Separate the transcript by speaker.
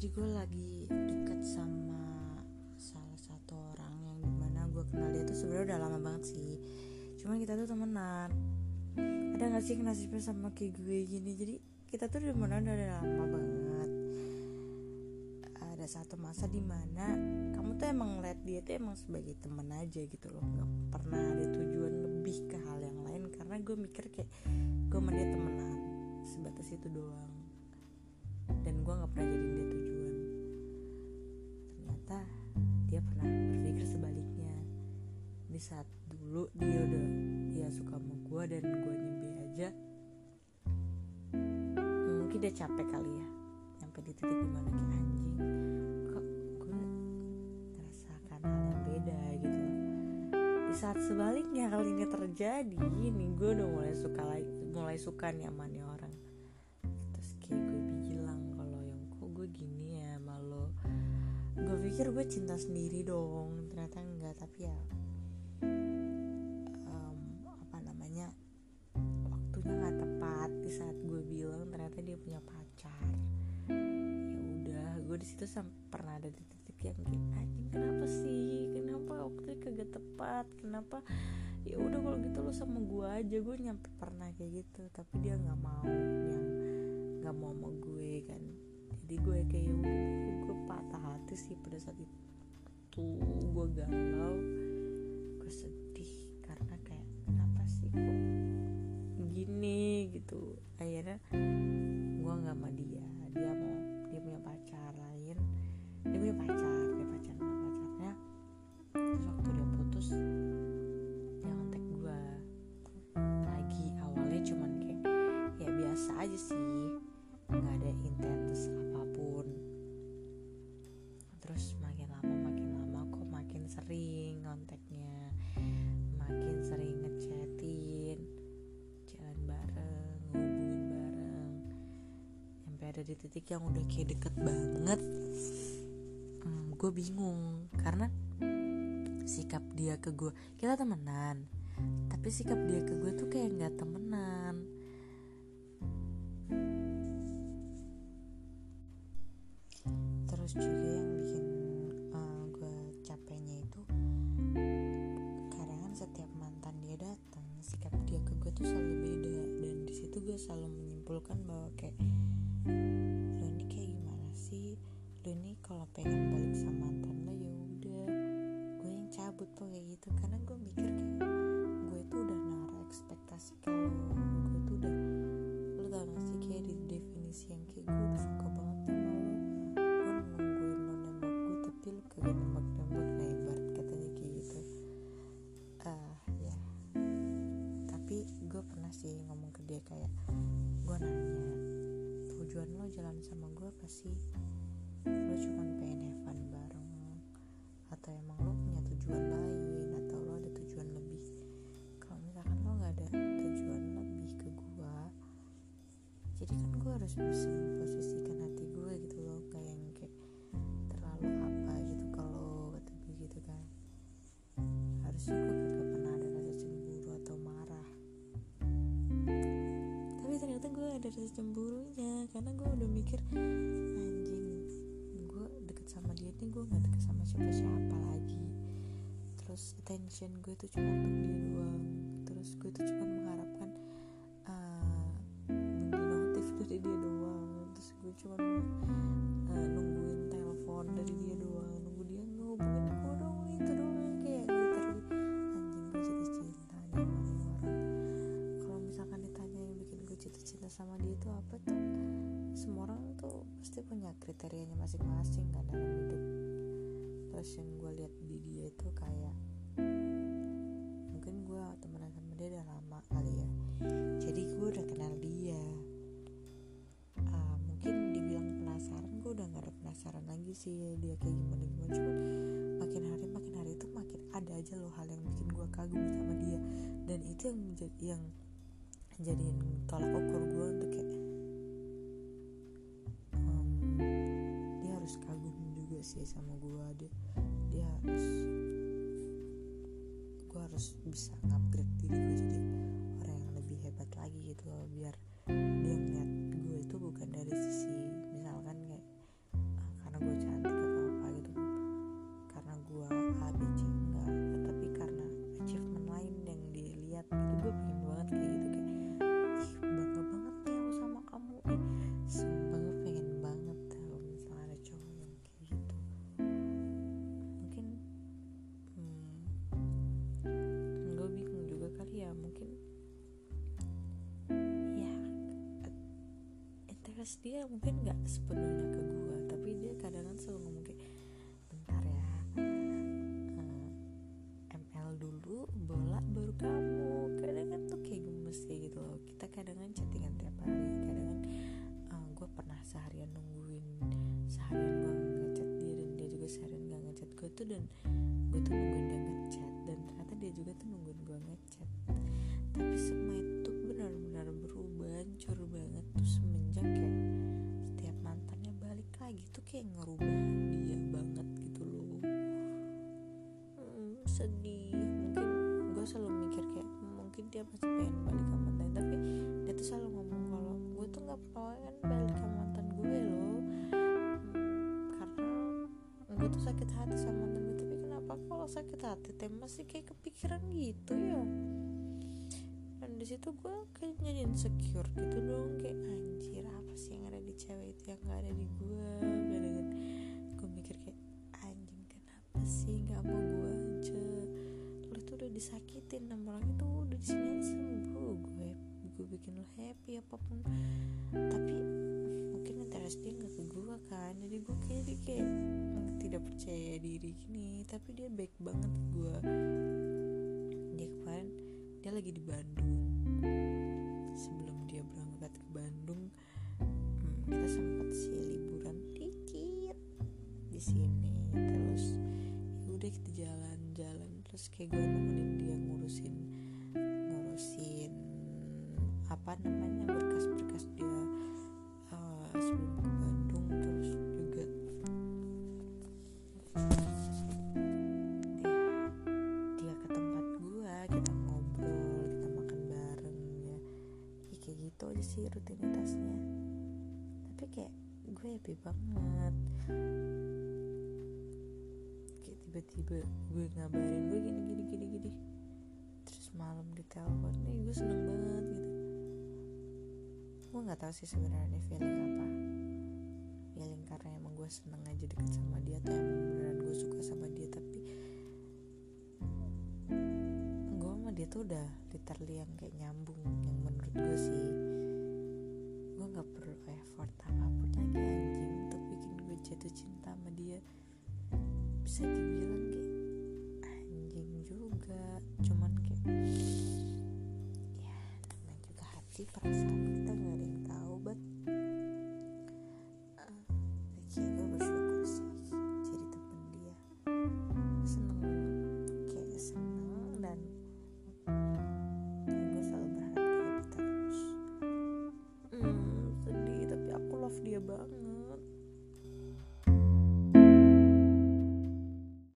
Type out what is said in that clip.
Speaker 1: jadi gue lagi deket sama salah satu orang yang di mana gue kenal dia tuh sebenarnya udah lama banget sih. Cuman kita tuh temenan. Ada gak sih nasibnya sama kayak gue gini? Jadi kita tuh udah temenan udah lama banget. Ada satu masa di mana kamu tuh emang ngeliat dia tuh emang sebagai temen aja gitu loh. Nggak pernah ada tujuan lebih ke hal yang lain. Karena gue mikir kayak gue sama dia temenan sebatas itu doang. Dan gue nggak pernah jadi dia tujuan dia pernah berpikir sebaliknya. Di saat dulu dia udah dia suka sama gue dan gue nyembe aja mungkin dia capek kali ya sampai di titik di mana kayak anjing kok gue merasakan hal yang beda gitu. Di saat sebaliknya kali ini terjadi nih gue udah mulai suka mulai suka nih sama pikir gue cinta sendiri dong. Ternyata enggak tapi ya em, apa namanya waktunya nggak tepat di saat gue bilang ternyata dia punya pacar. Ya udah gue di situ pernah ada di titik yang kayak anjing kenapa sih? Kenapa waktunya kagak tepat? Kenapa? Ya udah kalau gitu lo sama gue aja gue nyampe pernah kayak gitu tapi dia nggak mau yang nggak mau sama gue kan. Jadi gue kayak "Ya udah hati sih pada saat itu gue galau gue sedih karena kayak kenapa sih kok gini gitu. Akhirnya gue nggak sama dia kontaknya. Makin sering ngechatin jalan bareng ngubungin bareng. Sampai ada di titik yang udah kayak deket banget. Hmm, gue bingung. Karena sikap dia ke gue kita temenan. Tapi sikap dia ke gue tuh kayak nggak temenan menyimpulkan bahwa kayak lo ini kayak gimana sih? Lo ini kalau pengen balik sama mantan lo ya udah gue yang cabut tuh kayak gitu. Karena gue mikir kayak gue tuh udah naruh ekspektasi ke lo gue tuh udah lo tau gak sih kayak di definisi yang kayak gue udah suka banget sama lo. Gue nungguin lo nembak gue tapi lo kagak nembak nembak nah katanya kayak gitu. Ah ya. Tapi gue pernah sih ngomong ke dia kayak nanya tujuan lo jalan sama gue apa sih? Lo cuma pengen have bareng atau emang lo punya tujuan lain atau lo ada tujuan lebih? Kalau misalkan lo nggak ada tujuan lebih ke gue jadi kan gue harus bisa memposisikan ada rasa cemburunya karena gue udah mikir anjing gue deket sama dia nih gue nggak deket sama siapa-siapa lagi. Terus attention gue tuh cuma untuk dia doang. Terus gue tuh cuma mengharapkan pasti punya kriterianya masing-masing kan dalam hidup. Terus yang gue lihat di dia itu kayak mungkin gue temenan sama dia udah lama kali ya. Jadi gue udah kenal dia. Ah, mungkin dibilang penasaran gue udah gak ada penasaran lagi sih dia kayak gimana gimana. Cuman makin hari makin hari itu makin ada aja loh hal yang bikin gue kagum sama dia. Dan itu yang menjadi yang jadiin tolak ukur gue untuk kayak sih sama gue dia dia harus gue harus bisa upgrade diri gue jadi orang yang lebih hebat lagi gitu loh biar dia ngeliat gue itu bukan dari sisi dia mungkin nggak sepenuhnya ke gue tapi dia kadang kan selalu ngomong kayak dia masih pengen balik ke mantan tapi dia tuh selalu ngomong kalau gue tuh nggak pernah kan balik ke mantan gue loh. Karena gue tuh sakit hati sama mantan gue. Tapi kenapa kalau sakit hati teh masih kayak kepikiran gitu ya di situ gue kayak jadi insecure gitu dong. Kayak anjir apa sih yang ada di cewek itu yang gak ada di gue? Kadang gue mikir kayak disakitin sama orang itu udah di sini sembuh gue gue bikin lo happy apa pun. Tapi mungkin interest dia nggak ke gue kan jadi gue kayak dia kayak tidak percaya diri gini. Tapi dia baik banget ke gue dia kemarin dia lagi di Bandung. Sebelum dia berangkat ke Bandung hmm, kita sempat sih liburan dikit di sini. Terus ya udah kita jalan-jalan. Terus kayak gue ngurusin ngurusin apa namanya berkas-berkas dia uh, sebelum ke Bandung terus juga dia ke tempat gue kita ngobrol kita makan bareng ya, ya kayak gitu aja sih rutinitasnya. Tapi kayak gue happy banget. Kayak tiba-tiba gue ngabarin gue gini gini gini gini terus malam di telepon nih gue seneng banget gitu. Gue nggak tahu sih sebenarnya feeling apa. Feeling karena emang gue seneng aja deket sama dia atau emang beneran gue suka sama dia tapi gue sama dia tuh udah literally yang kayak nyambung yang menurut gue sih. Gue nggak perlu effort apa pun lagi anjing untuk bikin gue jatuh cinta sama dia. Bisa dibilang si perasaan